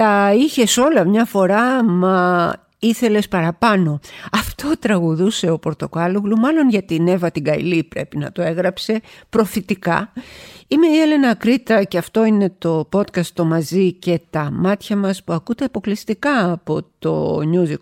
Τα είχες όλα μια φορά, μα ήθελες παραπάνω. Αυτό τραγουδούσε ο Πορτοκάλογλου, μάλλον για την Εύα την Καηλή πρέπει να το έγραψε προφητικά. Είμαι η Έλενα Κρήτα και αυτό είναι το podcast το μαζί και τα μάτια μας που ακούτε αποκλειστικά από το News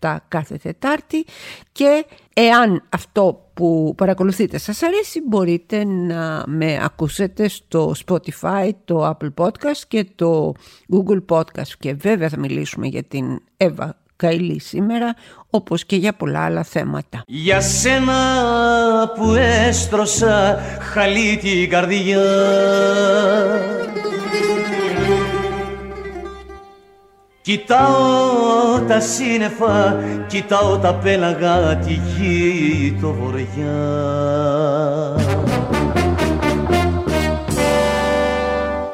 24-7 κάθε Τετάρτη. Και εάν αυτό που παρακολουθείτε σας αρέσει μπορείτε να με ακούσετε στο Spotify, το Apple Podcast και το Google Podcast. Και βέβαια θα μιλήσουμε για την Εύα Καηλή σήμερα, όπως και για πολλά άλλα θέματα. Για σένα που έστρωσα χαλή την καρδιά Κοιτάω τα σύννεφα, κοιτάω τα πέλαγα, τη γη το βοριά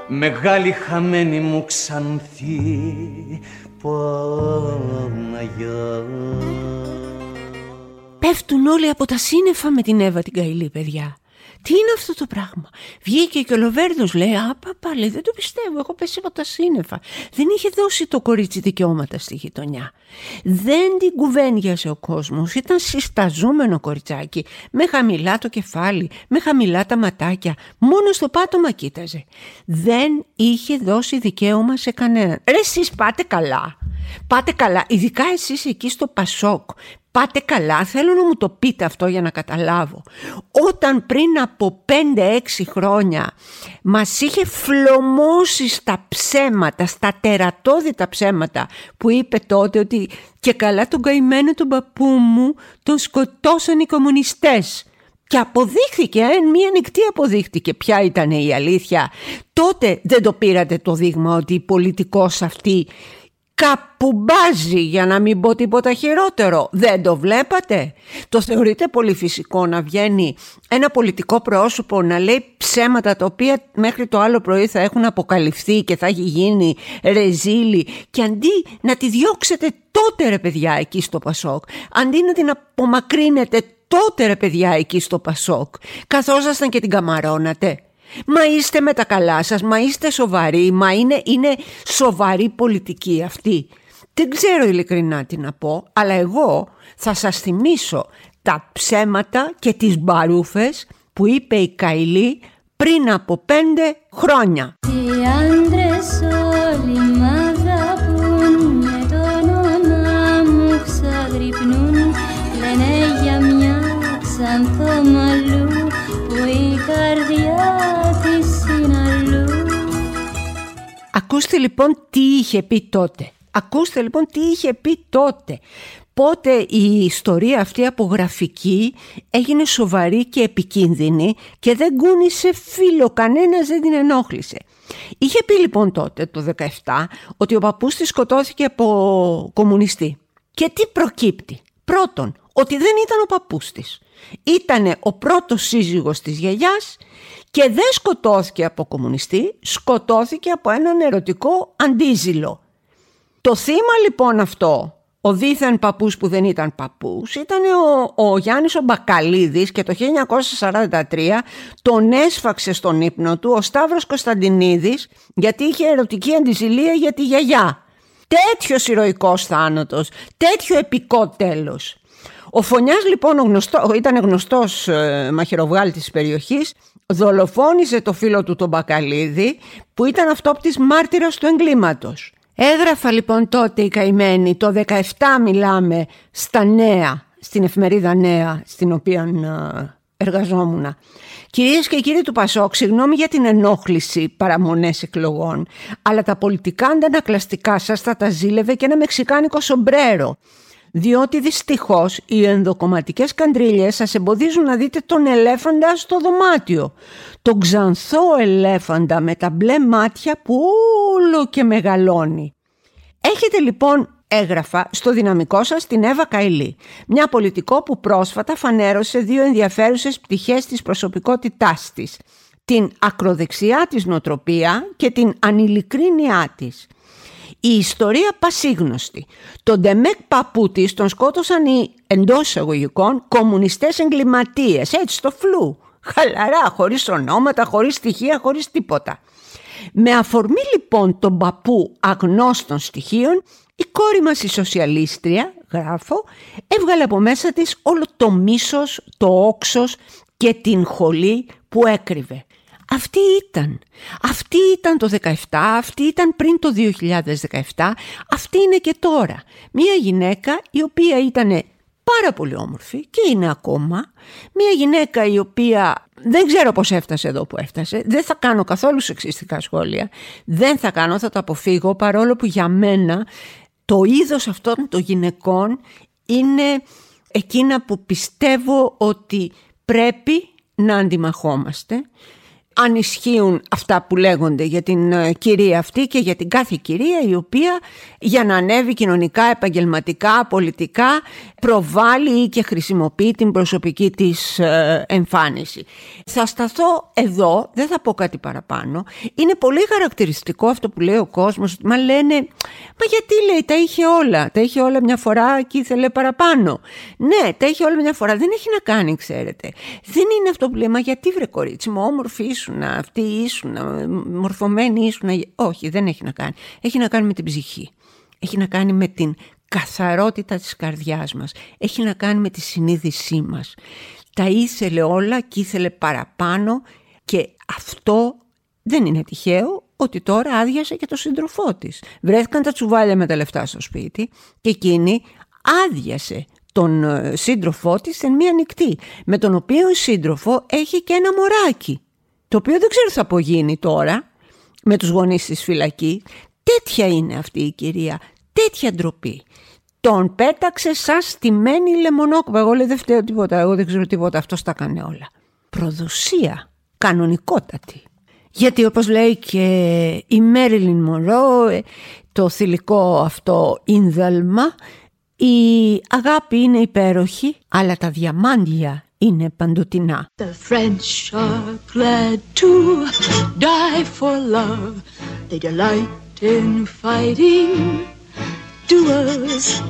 Μεγάλη χαμένη μου ξανθή Παναγιά. Πέφτουν όλοι από τα σύννεφα με την Εύα την Καηλή, παιδιά. Τι είναι αυτό το πράγμα; Βγήκε και ο Λοβέρδος λέει «Α, πάλι δεν το πιστεύω, έχω πέσει από τα σύννεφα». Δεν είχε δώσει το κορίτσι δικαιώματα στη γειτονιά. Δεν την κουβένιασε ο κόσμος. Ήταν συσταζόμενο κοριτσάκι, με χαμηλά το κεφάλι, με χαμηλά τα ματάκια. Μόνο στο πάτωμα κοίταζε. Δεν είχε δώσει δικαίωμα σε κανέναν. Ρε εσείς πάτε καλά. Πάτε καλά, ειδικά εσείς εκεί στο Πασόκ. Πάτε καλά, θέλω να μου το πείτε αυτό για να καταλάβω. Όταν πριν από 5-6 χρόνια μας είχε φλωμώσει στα ψέματα, στα τερατώδητα ψέματα που είπε τότε ότι και καλά τον καημένο τον παππού μου τον σκοτώσαν οι κομμουνιστές. Και αποδείχθηκε, ε, μία νυχτή αποδείχθηκε ποια ήταν η αλήθεια. Τότε δεν το πήρατε το δείγμα ότι η πολιτικός αυτή καπουμπάζει για να μην πω τίποτα χειρότερο. Δεν το βλέπατε; Το θεωρείτε πολύ φυσικό να βγαίνει ένα πολιτικό πρόσωπο να λέει ψέματα τα οποία μέχρι το άλλο πρωί θα έχουν αποκαλυφθεί και θα έχει γίνει ρεζίλη; Και αντί να τη διώξετε τότε ρε παιδιά εκεί στο Πασόκ αντί να την απομακρύνετε τότε ρε παιδιά εκεί στο Πασόκ καθόσασταν και την καμαρώνατε Μα είστε με τα καλά σας, μα είστε σοβαροί, μα είναι, είναι σοβαρή πολιτική αυτή. Δεν ξέρω ειλικρινά τι να πω, αλλά εγώ θα σας θυμίσω τα ψέματα και τις μπαρούφες που είπε η Καηλή πριν από πέντε χρόνια. Οι άντρες όλοι μ' Ακούστε λοιπόν τι είχε πει τότε. Ακούστε λοιπόν τι είχε πει τότε. Πότε η ιστορία αυτή απογραφική έγινε σοβαρή και επικίνδυνη και δεν κούνησε φίλο, κανένας δεν την ενόχλησε. Είχε πει λοιπόν τότε το 17 ότι ο παππούς της σκοτώθηκε από κομμουνιστή. Και τι προκύπτει; Πρώτον, ότι δεν ήταν ο παππούς της. Ήτανε ο πρώτος σύζυγος της γιαγιάς και δεν σκοτώθηκε από κομμουνιστή, σκοτώθηκε από έναν ερωτικό αντίζηλο. Το θύμα λοιπόν αυτό, ο δίθεν παππούς που δεν ήταν παππούς, ήταν ο, ο Γιάννης ο Μπακαλίδης και το 1943 τον έσφαξε στον ύπνο του ο Σταύρος Κωνσταντινίδης γιατί είχε ερωτική αντιζηλία για τη γιαγιά. Τέτοιος ηρωικός θάνατος, τέτοιο επικό τέλος. Ο Φωνιάς λοιπόν ο γνωστό, ήταν γνωστός ε, μαχαιροβγάλτης της περιοχής δολοφόνησε το φίλο του τον Μπακαλίδη που ήταν αυτόπτης μάρτυρας του εγκλήματος. Έγραφα λοιπόν τότε η καημένη, το 17 μιλάμε στα νέα, στην εφημερίδα νέα στην οποία ε, εργαζόμουν. Κυρίες και κύριοι του Πασόκ, συγγνώμη για την ενόχληση παραμονές εκλογών, αλλά τα πολιτικά αντανακλαστικά σας θα τα ζήλευε και ένα μεξικάνικο σομπρέρο διότι δυστυχώς οι ενδοκομματικές καντρίλιες σας εμποδίζουν να δείτε τον ελέφαντα στο δωμάτιο. Τον ξανθό ελέφαντα με τα μπλε μάτια που όλο και μεγαλώνει. Έχετε λοιπόν έγραφα στο δυναμικό σας την Εύα Καηλή, μια πολιτικό που πρόσφατα φανέρωσε δύο ενδιαφέρουσες πτυχές της προσωπικότητάς της. Την ακροδεξιά της νοτροπία και την ανηλικρίνειά της. Η ιστορία πασίγνωστη. Τον Ντεμέκ παππού της τον σκότωσαν οι εντός εισαγωγικών κομμουνιστές εγκληματίες, έτσι στο φλού. Χαλαρά, χωρίς ονόματα, χωρίς στοιχεία, χωρίς τίποτα. Με αφορμή λοιπόν τον παππού αγνώστων στοιχείων, η κόρη μας η σοσιαλίστρια, γράφω, έβγαλε από μέσα της όλο το μίσος, το όξος και την χολή που έκρυβε. Αυτή ήταν. Αυτή ήταν το 17, αυτή ήταν πριν το 2017, αυτή είναι και τώρα. Μία γυναίκα η οποία ήταν πάρα πολύ όμορφη και είναι ακόμα. Μία γυναίκα η οποία δεν ξέρω πώς έφτασε εδώ που έφτασε. Δεν θα κάνω καθόλου σεξιστικά σχόλια. Δεν θα κάνω, θα το αποφύγω παρόλο που για μένα το είδος αυτών των γυναικών είναι εκείνα που πιστεύω ότι πρέπει να αντιμαχόμαστε αν ισχύουν αυτά που λέγονται για την ε, κυρία αυτή και για την κάθε κυρία η οποία για να ανέβει κοινωνικά, επαγγελματικά, πολιτικά προβάλλει ή και χρησιμοποιεί την προσωπική της ε, εμφάνιση. Θα σταθώ εδώ, δεν θα πω κάτι παραπάνω. Είναι πολύ χαρακτηριστικό αυτό που λέει ο κόσμος. Μα λένε, μα γιατί λέει τα είχε όλα. Τα είχε όλα μια φορά και ήθελε παραπάνω. Ναι, τα είχε όλα μια φορά. Δεν έχει να κάνει, ξέρετε. Δεν είναι αυτό που λέει, μα γιατί βρε κορίτσι μου, όμορφη ήσουν, αυτή ήσουν, μορφωμένη ήσουν. Όχι, δεν έχει να κάνει. Έχει να κάνει με την ψυχή. Έχει να κάνει με την καθαρότητα της καρδιάς μας. Έχει να κάνει με τη συνείδησή μας. Τα ήθελε όλα και ήθελε παραπάνω και αυτό δεν είναι τυχαίο ότι τώρα άδειασε και το σύντροφό της. Βρέθηκαν τα τσουβάλια με τα λεφτά στο σπίτι και εκείνη άδειασε τον ε, σύντροφό της σε μία νυχτή, με τον οποίο σύντροφο έχει και ένα μωράκι, το οποίο δεν ξέρω θα απογίνει τώρα με τους γονείς της φυλακή. Τέτοια είναι αυτή η κυρία, τέτοια ντροπή. Τον πέταξε σαν στημένη λεμονόκουπα. Εγώ λέει δεν φταίω τίποτα, εγώ δεν ξέρω τίποτα, αυτός τα έκανε όλα. Προδοσία, κανονικότατη. Γιατί όπως λέει και η Μέριλιν Μωρό, ε, το θηλυκό αυτό ίνδαλμα, η αγάπη είναι υπέροχη, αλλά τα διαμάντια Ine Pandutina. The French are glad to die for love. They delight in fighting duels.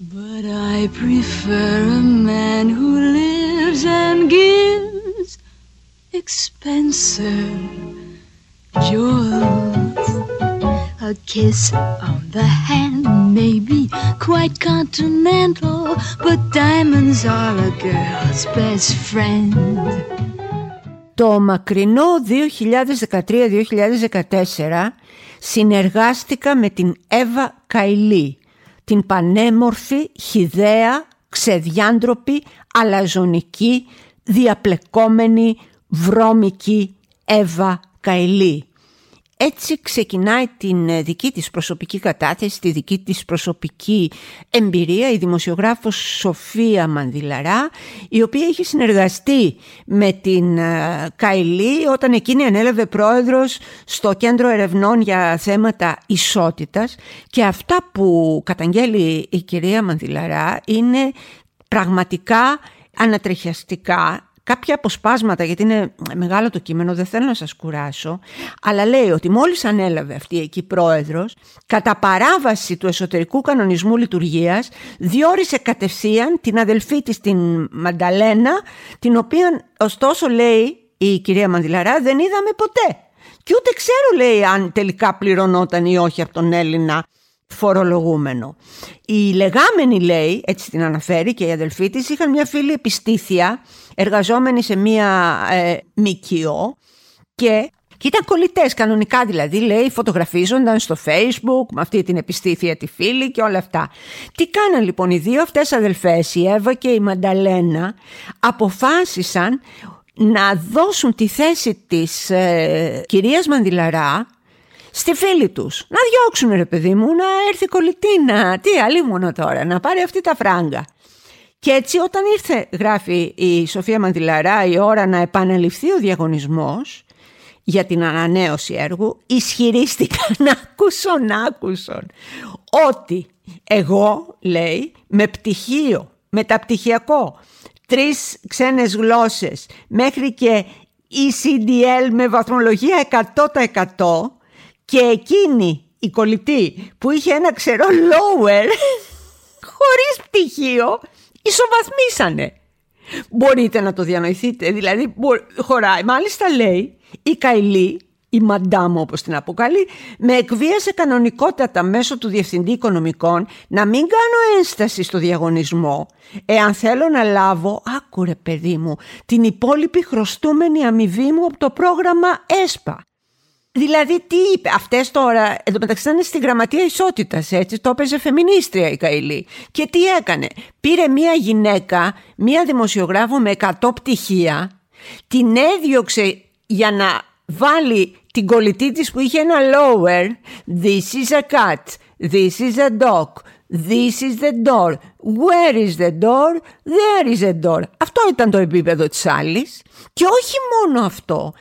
But I prefer a man who lives and gives expensive jewels. A kiss on the hand may be quite continental, but diamonds are a girl's best friend. Το μακρινό 2013-2014 συνεργάστηκα με την Εύα Καηλή, την πανέμορφη, χιδαία, ξεδιάντροπη, αλαζονική, διαπλεκόμενη, βρώμικη Εύα Καηλή. Έτσι ξεκινάει την ε, δική της προσωπική κατάθεση, τη δική της προσωπική εμπειρία η δημοσιογράφος Σοφία Μανδυλαρά η οποία έχει συνεργαστεί με την ε, Καηλή όταν εκείνη ανέλαβε πρόεδρος στο Κέντρο Ερευνών για θέματα ισότητας. Και αυτά που καταγγέλει η κυρία Μανδυλαρά είναι πραγματικά ανατρεχιαστικά κάποια αποσπάσματα, γιατί είναι μεγάλο το κείμενο, δεν θέλω να σας κουράσω, αλλά λέει ότι μόλις ανέλαβε αυτή εκεί πρόεδρος, κατά παράβαση του εσωτερικού κανονισμού λειτουργίας, διόρισε κατευθείαν την αδελφή της την Μανταλένα, την οποία ωστόσο λέει η κυρία Μανδυλαρά δεν είδαμε ποτέ. Και ούτε ξέρω λέει αν τελικά πληρωνόταν ή όχι από τον Έλληνα φορολογούμενο. Η λεγάμενη λέει, έτσι την αναφέρει και η αδελφή της, είχαν μια φίλη επιστήθεια εργαζόμενη σε μια ε, ΜΚΟ και και ήταν κολλητές κανονικά δηλαδή, λέει, φωτογραφίζονταν στο facebook με αυτή την επιστήθεια τη φίλη και όλα αυτά. Τι κάναν λοιπόν οι δύο αυτές αδελφές, η Εύα και η Μανταλένα, αποφάσισαν να δώσουν τη θέση της ε, κυρίας Μανδυλαρά στη φίλη τους. Να διώξουν ρε παιδί μου, να έρθει κολλητίνα, τι άλλη μόνο τώρα, να πάρει αυτή τα φράγκα. Και έτσι όταν ήρθε, γράφει η Σοφία Μαντιλαρά, η ώρα να επαναληφθεί ο διαγωνισμός για την ανανέωση έργου, ισχυρίστηκαν άκουσον άκουσον ότι εγώ, λέει, με πτυχίο, μεταπτυχιακό, τρεις ξένες γλώσσες, μέχρι και ECDL με βαθμολογία 100% και εκείνη η κολλητή που είχε ένα ξερό lower χωρίς πτυχίο ισοβαθμίσανε. Μπορείτε να το διανοηθείτε, δηλαδή χωράει. Μάλιστα λέει η Καηλή η μαντάμ όπως την αποκαλεί, με εκβίασε κανονικότατα μέσω του Διευθυντή Οικονομικών να μην κάνω ένσταση στο διαγωνισμό. Εάν θέλω να λάβω, άκουρε παιδί μου, την υπόλοιπη χρωστούμενη αμοιβή μου από το πρόγραμμα ΕΣΠΑ. Δηλαδή τι είπε, αυτές τώρα, εδώ μεταξύ ήταν στη γραμματεία ισότητας έτσι, το έπαιζε φεμινίστρια η Καηλή. Και τι έκανε, πήρε μία γυναίκα, μία δημοσιογράφο με 100 πτυχία, την έδιωξε για να βάλει την κολλητή της που είχε ένα lower This is a cat, this is a dog, this is the door, where is the door, there is a door. Αυτό ήταν το επίπεδο της άλλης και όχι μόνο αυτό,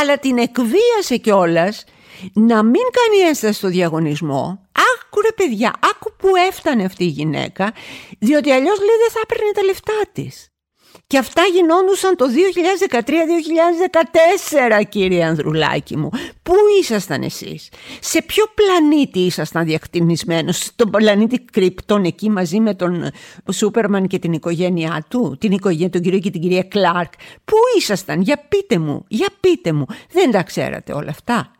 αλλά την εκβίασε κιόλας να μην κάνει ένσταση στο διαγωνισμό. Άκου ρε παιδιά, άκου που έφτανε αυτή η γυναίκα, διότι αλλιώς λέει δεν θα έπαιρνε τα λεφτά της. Και αυτά γινόντουσαν το 2013-2014 κύριε Ανδρουλάκη μου. Πού ήσασταν εσείς, σε ποιο πλανήτη ήσασταν διακτηνισμένος, στον πλανήτη Κρυπτον εκεί μαζί με τον Σούπερμαν και την οικογένειά του, την οικογένεια, τον κύριο και την κυρία Κλάρκ; Πού ήσασταν, για πείτε μου, για πείτε μου, δεν τα ξέρατε όλα αυτά.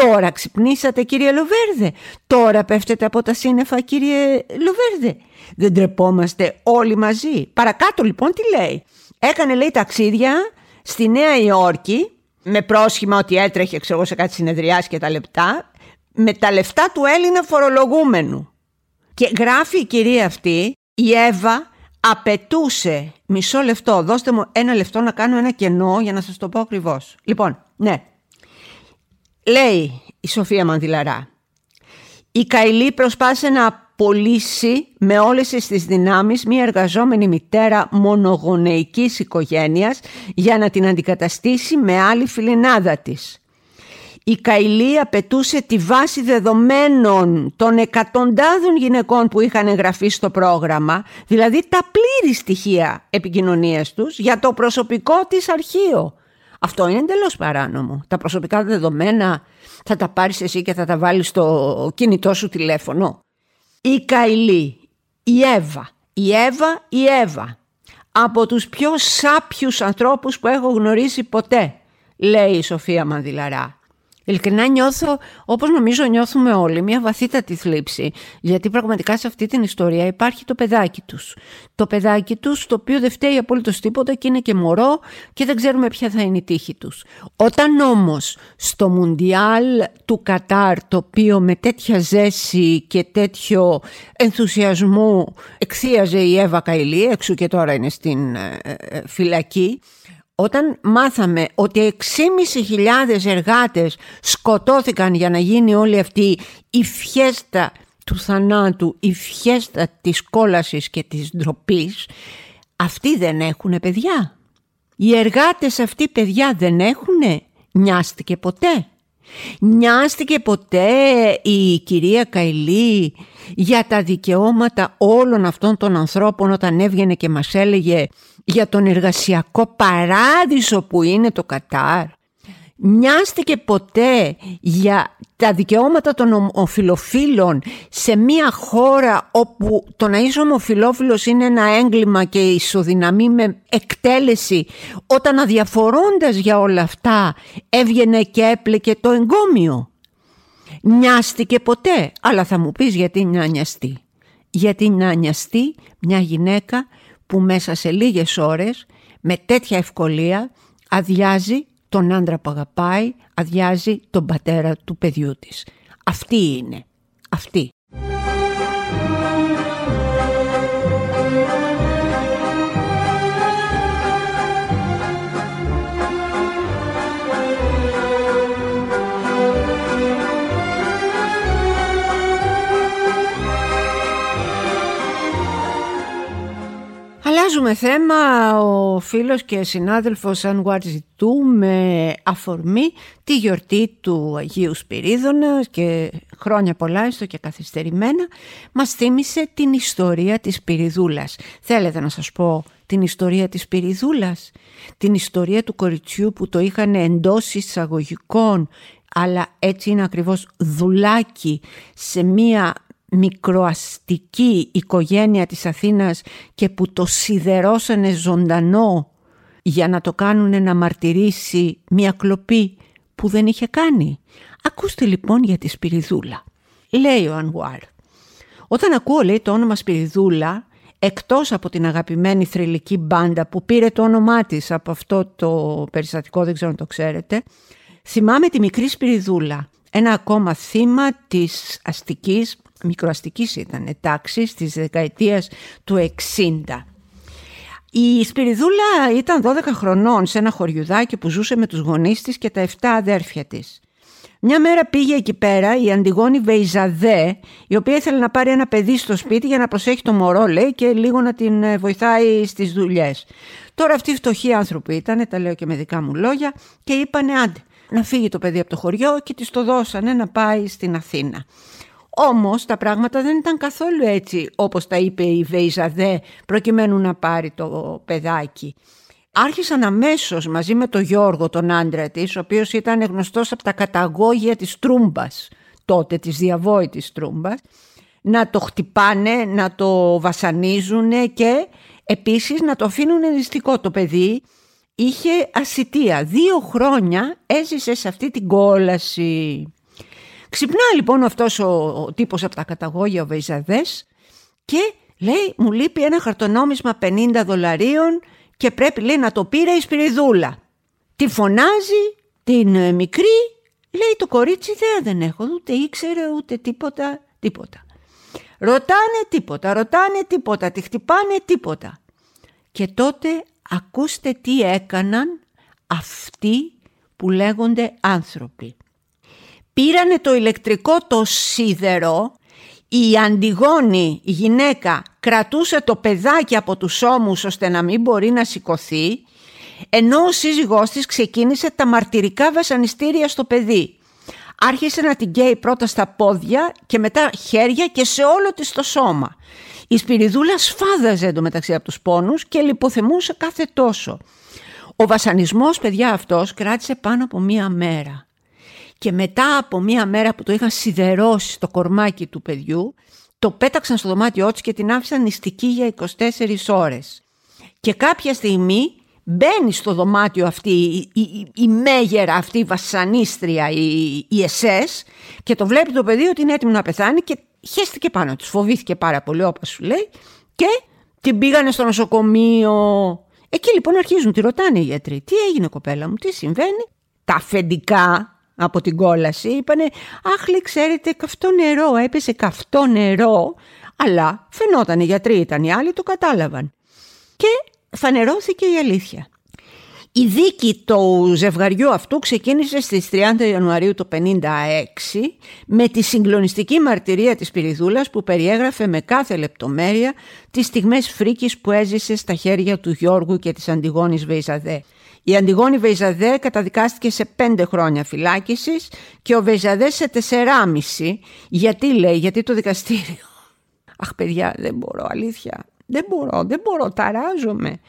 Τώρα ξυπνήσατε κύριε Λοβέρδε, τώρα πέφτετε από τα σύννεφα κύριε Λοβέρδε. Δεν τρεπόμαστε όλοι μαζί. Παρακάτω λοιπόν τι λέει. Έκανε λέει ταξίδια στη Νέα Υόρκη με πρόσχημα ότι έτρεχε ξέρω, σε κάτι συνεδριάσει και τα λεπτά με τα λεφτά του Έλληνα φορολογούμενου. Και γράφει η κυρία αυτή, η Εύα απαιτούσε μισό λεπτό, δώστε μου ένα λεπτό να κάνω ένα κενό για να σας το πω ακριβώς. Λοιπόν, ναι, λέει η Σοφία Μανδυλαρά, η Καηλή προσπάθησε να πωλήσει με όλες τις δυνάμεις μια εργαζόμενη μητέρα μονογονεϊκής οικογένειας για να την αντικαταστήσει με άλλη φιλενάδα της. Η Καηλή απαιτούσε τη βάση δεδομένων των εκατοντάδων γυναικών που είχαν εγγραφεί στο πρόγραμμα, δηλαδή τα πλήρη στοιχεία επικοινωνίας τους για το προσωπικό της αρχείο. Αυτό είναι εντελώς παράνομο. Τα προσωπικά δεδομένα θα τα πάρεις εσύ και θα τα βάλεις στο κινητό σου τηλέφωνο η Καηλή, η Εύα, η Εύα, η Εύα. Από τους πιο σάπιους ανθρώπους που έχω γνωρίσει ποτέ, λέει η Σοφία Μανδυλαρά. Ειλικρινά νιώθω, όπως νομίζω νιώθουμε όλοι, μια βαθύτατη θλίψη, γιατί πραγματικά σε αυτή την ιστορία υπάρχει το παιδάκι τους. Το παιδάκι τους, το οποίο δεν φταίει απολύτως τίποτα και είναι και μωρό και δεν ξέρουμε ποια θα είναι η τύχη τους. Όταν όμως στο Μουντιάλ του Κατάρ, το οποίο με τέτοια ζέση και τέτοιο ενθουσιασμό εκθίαζε η Εύα Καηλή, έξω και τώρα είναι στην ε, ε, φυλακή, όταν μάθαμε ότι 6.500 εργάτες σκοτώθηκαν για να γίνει όλη αυτή η φιέστα του θανάτου, η φιέστα της κόλασης και της ντροπής, αυτοί δεν έχουν παιδιά. Οι εργάτες αυτοί παιδιά δεν έχουν, νοιάστηκε ποτέ. Νοιάστηκε ποτέ η κυρία Καηλή για τα δικαιώματα όλων αυτών των ανθρώπων όταν έβγαινε και μας έλεγε για τον εργασιακό παράδεισο που είναι το Κατάρ. Νοιάστηκε ποτέ για τα δικαιώματα των ομοφιλοφίλων σε μια χώρα όπου το να είσαι ομοφιλόφιλος είναι ένα έγκλημα και ισοδυναμεί με εκτέλεση όταν αδιαφορώντας για όλα αυτά έβγαινε και έπλεκε το εγκόμιο. Νοιάστηκε ποτέ, αλλά θα μου πεις γιατί να νοιαστεί. Γιατί να νοιαστεί μια γυναίκα που μέσα σε λίγες ώρες με τέτοια ευκολία αδειάζει τον άντρα που αγαπάει, αδειάζει τον πατέρα του παιδιού της. Αυτή είναι. Αυτή. Αλλάζουμε θέμα, ο φίλος και συνάδελφος Ανουάρ Ζητού με αφορμή τη γιορτή του Αγίου Σπυρίδωνα και χρόνια πολλά έστω και καθυστερημένα μας θύμισε την ιστορία της Σπυριδούλας. Θέλετε να σας πω την ιστορία της Σπυριδούλας, την ιστορία του κοριτσιού που το είχαν εντός εισαγωγικών αλλά έτσι είναι ακριβώς δουλάκι σε μία μικροαστική οικογένεια της Αθήνας και που το σιδερώσανε ζωντανό για να το κάνουν να μαρτυρήσει μια κλοπή που δεν είχε κάνει. Ακούστε λοιπόν για τη Σπυριδούλα. Λέει ο Ανγουάρ. Όταν ακούω λέει το όνομα Σπυριδούλα, εκτός από την αγαπημένη θρηλυκή μπάντα που πήρε το όνομά της από αυτό το περιστατικό, δεν ξέρω αν το ξέρετε, θυμάμαι τη μικρή Σπυριδούλα, ένα ακόμα θύμα της αστικής, μικροαστικής ήταν τάξης της δεκαετίας του 60. Η Σπυριδούλα ήταν 12 χρονών σε ένα χωριουδάκι που ζούσε με τους γονείς της και τα 7 αδέρφια της. Μια μέρα πήγε εκεί πέρα η Αντιγόνη Βεϊζαδέ, η οποία ήθελε να πάρει ένα παιδί στο σπίτι για να προσέχει το μωρό, λέει, και λίγο να την ε, βοηθάει στις δουλειές. Τώρα αυτοί οι φτωχοί άνθρωποι ήταν, τα λέω και με δικά μου λόγια, και είπανε άντε να φύγει το παιδί από το χωριό και της το δώσανε να πάει στην Αθήνα. Όμως τα πράγματα δεν ήταν καθόλου έτσι όπως τα είπε η Βεϊζαδέ προκειμένου να πάρει το παιδάκι. Άρχισαν αμέσως μαζί με τον Γιώργο τον άντρα της, ο οποίος ήταν γνωστός από τα καταγόγια της Τρούμπας, τότε της διαβόητης Τρούμπας, να το χτυπάνε, να το βασανίζουν και επίσης να το αφήνουν ενιστικό το παιδί. Είχε ασυτεία. Δύο χρόνια έζησε σε αυτή την κόλαση. Ξυπνά λοιπόν αυτός ο, ο τύπος από τα καταγόγια ο Βεϊζαδές και λέει μου λείπει ένα χαρτονόμισμα 50 δολαρίων και πρέπει λέει να το πήρε η Σπυριδούλα. Τη φωνάζει την ε, μικρή, λέει το κορίτσι ιδέα δεν έχω, ούτε ήξερε ούτε τίποτα, τίποτα. Ρωτάνε τίποτα, ρωτάνε τίποτα, τη χτυπάνε τίποτα. Και τότε ακούστε τι έκαναν αυτοί που λέγονται άνθρωποι. Πήρανε το ηλεκτρικό το σίδερο, η Αντιγόνη, η γυναίκα, κρατούσε το παιδάκι από τους ώμους ώστε να μην μπορεί να σηκωθεί, ενώ ο σύζυγός της ξεκίνησε τα μαρτυρικά βασανιστήρια στο παιδί. Άρχισε να την καίει πρώτα στα πόδια και μετά χέρια και σε όλο της το σώμα. Η Σπυριδούλα σφάδαζε εντωμεταξύ από τους πόνους και λιποθεμούσε κάθε τόσο. Ο βασανισμός, παιδιά, αυτός κράτησε πάνω από μία μέρα και μετά από μία μέρα που το είχαν σιδερώσει στο κορμάκι του παιδιού, το πέταξαν στο δωμάτιό της και την άφησαν νηστική για 24 ώρες. Και κάποια στιγμή μπαίνει στο δωμάτιο αυτή η, η, η μέγερα αυτή η βασανίστρια, η, η ΕΣΕΣ και το βλέπει το παιδί ότι είναι έτοιμο να πεθάνει και χέστηκε πάνω της, φοβήθηκε πάρα πολύ όπως σου λέει και την πήγανε στο νοσοκομείο. Εκεί λοιπόν αρχίζουν, τη ρωτάνε οι γιατροί, τι έγινε κοπέλα μου, τι συμβαίνει; Τα αφεντικά από την κόλαση είπανε «Αχ, λέει, ξέρετε, καυτό νερό, έπεσε καυτό νερό». Αλλά φαινόταν οι γιατροί ήταν οι άλλοι, το κατάλαβαν. Και φανερώθηκε η αλήθεια. Η δίκη του ζευγαριού αυτού ξεκίνησε στις 30 Ιανουαρίου του 1956 με τη συγκλονιστική μαρτυρία της Πυριδούλας που περιέγραφε με κάθε λεπτομέρεια τις στιγμές φρίκης που έζησε στα χέρια του Γιώργου και της Αντιγόνης Βεϊζαδέ. Η Αντιγόνη Βεϊζαδέ καταδικάστηκε σε πέντε χρόνια φυλάκισης και ο Βεϊζαδέ σε τεσσεράμιση. Γιατί λέει, γιατί το δικαστήριο. Αχ παιδιά δεν μπορώ αλήθεια. Δεν μπορώ, δεν μπορώ, ταράζομαι.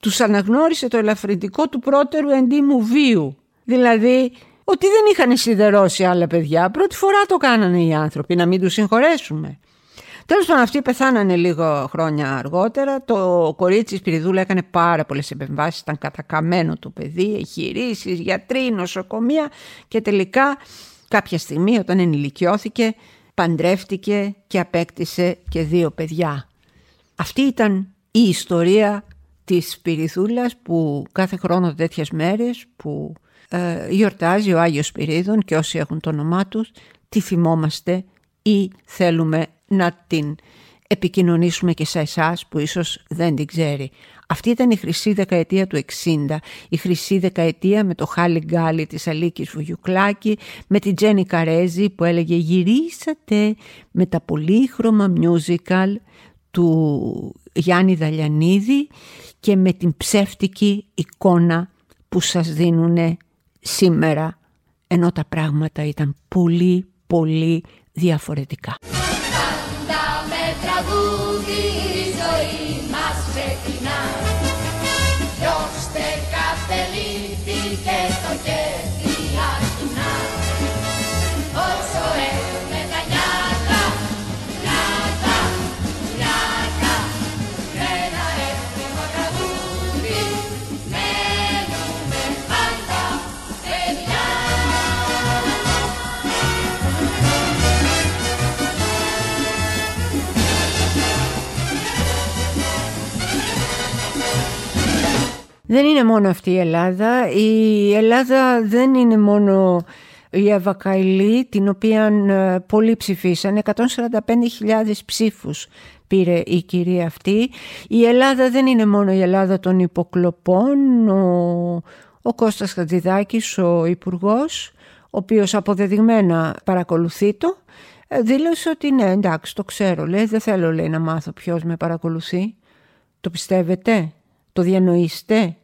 Τους αναγνώρισε το ελαφρυντικό του πρώτερου εντύμου βίου. Δηλαδή ότι δεν είχαν σιδερώσει άλλα παιδιά. Πρώτη φορά το κάνανε οι άνθρωποι, να μην τους συγχωρέσουμε. Τέλος πάντων αυτοί πεθάνανε λίγο χρόνια αργότερα. Το κορίτσι Σπυριδούλα έκανε πάρα πολλές επεμβάσεις, ήταν κατακαμένο το παιδί, εγχειρήσεις, γιατροί, νοσοκομεία και τελικά κάποια στιγμή όταν ενηλικιώθηκε παντρεύτηκε και απέκτησε και δύο παιδιά. Αυτή ήταν η ιστορία της Σπυριδούλας που κάθε χρόνο τέτοιες μέρες που ε, γιορτάζει ο Άγιος Σπυρίδων και όσοι έχουν το όνομά τους τη θυμόμαστε ή θέλουμε να την επικοινωνήσουμε και σε εσάς που ίσως δεν την ξέρει. Αυτή ήταν η χρυσή δεκαετία του 60, η χρυσή δεκαετία με το Χάλι Γκάλι της Αλίκης Βουγιουκλάκη, με την Τζένι Καρέζη που έλεγε γυρίσατε με τα πολύχρωμα musical του Γιάννη Δαλιανίδη και με την ψεύτικη εικόνα που σας δίνουν σήμερα ενώ τα πράγματα ήταν πολύ πολύ διαφορετικά. Yahoo! Δεν είναι μόνο αυτή η Ελλάδα. Η Ελλάδα δεν είναι μόνο η Εύα Καηλή, την οποία ε, πολλοί ψηφίσαν, 145.000 ψήφους πήρε η κυρία αυτή. Η Ελλάδα δεν είναι μόνο η Ελλάδα των υποκλοπών. Ο, ο Κώστας Χατζηδάκης, ο Υπουργός, ο οποίος αποδεδειγμένα παρακολουθεί το, ε, δήλωσε ότι ναι εντάξει το ξέρω, λέει δεν θέλω λέει, να μάθω ποιος με παρακολουθεί. Το πιστεύετε, το διανοείστε;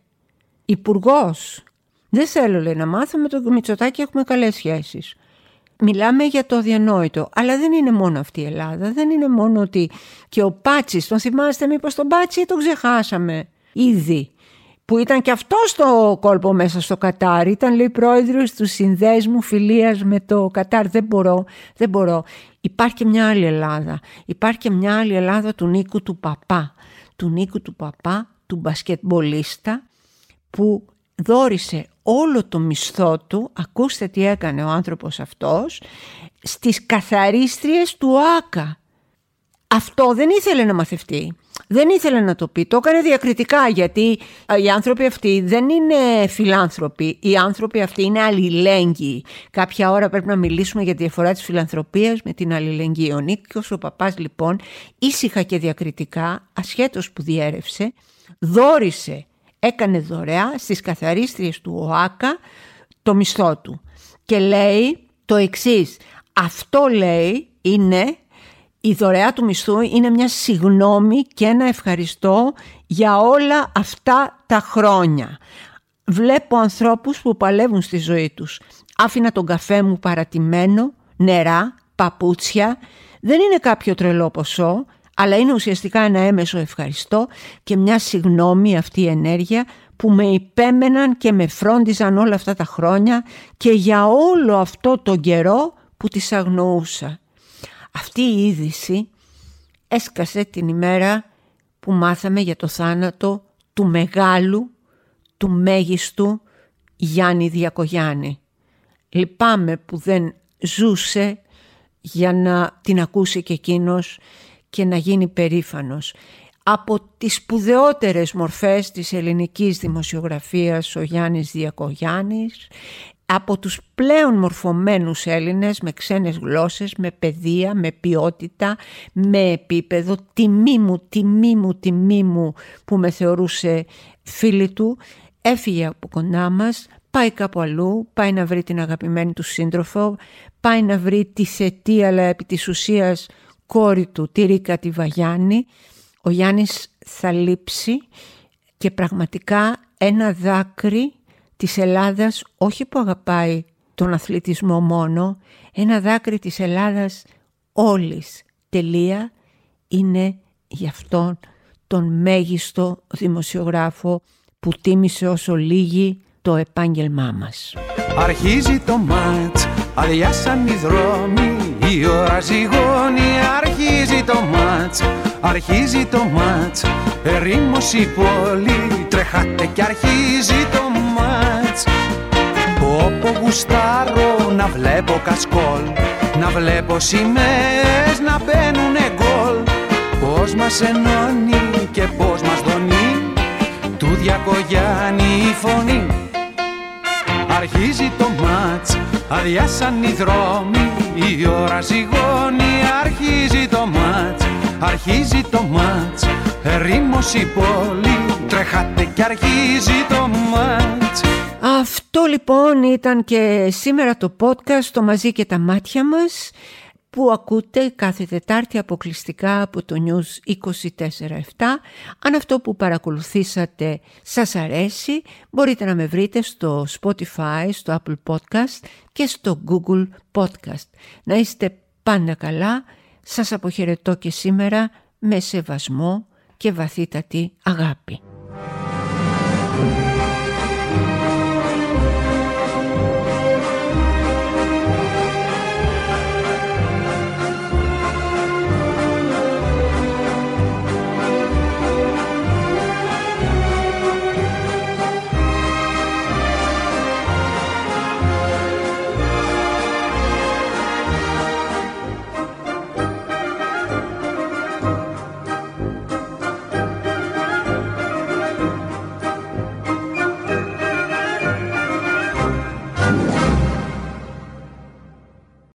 Υπουργός. Δεν θέλω λέει να μάθω, με το Μητσοτάκι έχουμε καλές σχέσεις. Μιλάμε για το διανόητο, αλλά δεν είναι μόνο αυτή η Ελλάδα, δεν είναι μόνο ότι και ο Πάτσης, τον θυμάστε μήπως τον Πάτσι τον ξεχάσαμε ήδη που ήταν και αυτό στο κόλπο μέσα στο Κατάρ. Ήταν λέει πρόεδρος του συνδέσμου φιλίας με το Κατάρ. Δεν μπορώ, δεν μπορώ. Υπάρχει και μια άλλη Ελλάδα. Υπάρχει και μια άλλη Ελλάδα του Νίκου του Παπά. Του Νίκου του Παπά, του μπασκετμπολίστα που δόρισε όλο το μισθό του, ακούστε τι έκανε ο άνθρωπος αυτός, στις καθαρίστριες του ΆΚΑ. Αυτό δεν ήθελε να μαθευτεί. Δεν ήθελε να το πει. Το έκανε διακριτικά γιατί οι άνθρωποι αυτοί δεν είναι φιλάνθρωποι. Οι άνθρωποι αυτοί είναι αλληλέγγυοι. Κάποια ώρα πρέπει να μιλήσουμε για τη διαφορά της φιλανθρωπίας με την αλληλεγγύη. Ο Νίκος ο παπάς λοιπόν ήσυχα και διακριτικά, ασχέτως που διέρευσε, δόρισε, έκανε δωρεά στις καθαρίστριες του ΟΑΚΑ το μισθό του. Και λέει το εξής, αυτό λέει είναι η δωρεά του μισθού είναι μια συγνώμη και ένα ευχαριστώ για όλα αυτά τα χρόνια. Βλέπω ανθρώπους που παλεύουν στη ζωή τους. Άφηνα τον καφέ μου παρατημένο, νερά, παπούτσια. Δεν είναι κάποιο τρελό ποσό, αλλά είναι ουσιαστικά ένα έμεσο ευχαριστώ και μια συγνώμη αυτή η ενέργεια που με υπέμεναν και με φρόντιζαν όλα αυτά τα χρόνια και για όλο αυτό το καιρό που τις αγνοούσα. Αυτή η είδηση έσκασε την ημέρα που μάθαμε για το θάνατο του μεγάλου, του μέγιστου Γιάννη Διακογιάννη. Λυπάμαι που δεν ζούσε για να την ακούσει και εκείνος και να γίνει περήφανος. Από τις σπουδαιότερες μορφές της ελληνικής δημοσιογραφίας ο Γιάννης Διακογιάννης από τους πλέον μορφωμένους Έλληνες με ξένες γλώσσες, με παιδεία, με ποιότητα, με επίπεδο, τιμή μου, τιμή μου, τιμή μου που με θεωρούσε φίλη του, έφυγε από κοντά μας, πάει κάπου αλλού, πάει να βρει την αγαπημένη του σύντροφο, πάει να βρει τη θετή αλλά επί της ουσίας κόρη του, τη Ρίκα τη Βαγιάννη. Ο Γιάννης θα λείψει και πραγματικά ένα δάκρυ της Ελλάδας όχι που αγαπάει τον αθλητισμό μόνο, ένα δάκρυ της Ελλάδας όλης τελεία είναι γι' αυτόν τον μέγιστο δημοσιογράφο που τίμησε όσο λίγη το επάγγελμά μας. Αρχίζει το μάτς, αδειάσαν οι δρόμοι, η ώρα ζυγώνει, αρχίζει το μάτς, αρχίζει το μάτς, ερήμος η πόλη, τρεχάτε και αρχίζει το μάτς. Πω γουστάρω να βλέπω κασκόλ, να βλέπω σημαίες να μπαίνουνε γκολ, πώς μας ενώνει και πώς μας δονεί, του Διακογιάννη η φωνή. Αρχίζει το μάτς, αδειάσαν οι δρόμοι, η ώρα ζυγώνει, αρχίζει το μάτς, αρχίζει το μάτς, ερήμος η πόλη, τρέχατε και αρχίζει το μάτς. Αυτό λοιπόν ήταν και σήμερα το podcast το μαζί και τα μάτια μας που ακούτε κάθε Τετάρτη αποκλειστικά από το News 24-7. Αν αυτό που παρακολουθήσατε σας αρέσει, μπορείτε να με βρείτε στο Spotify, στο Apple Podcast και στο Google Podcast. Να είστε πάντα καλά, σας αποχαιρετώ και σήμερα με σεβασμό και βαθύτατη αγάπη.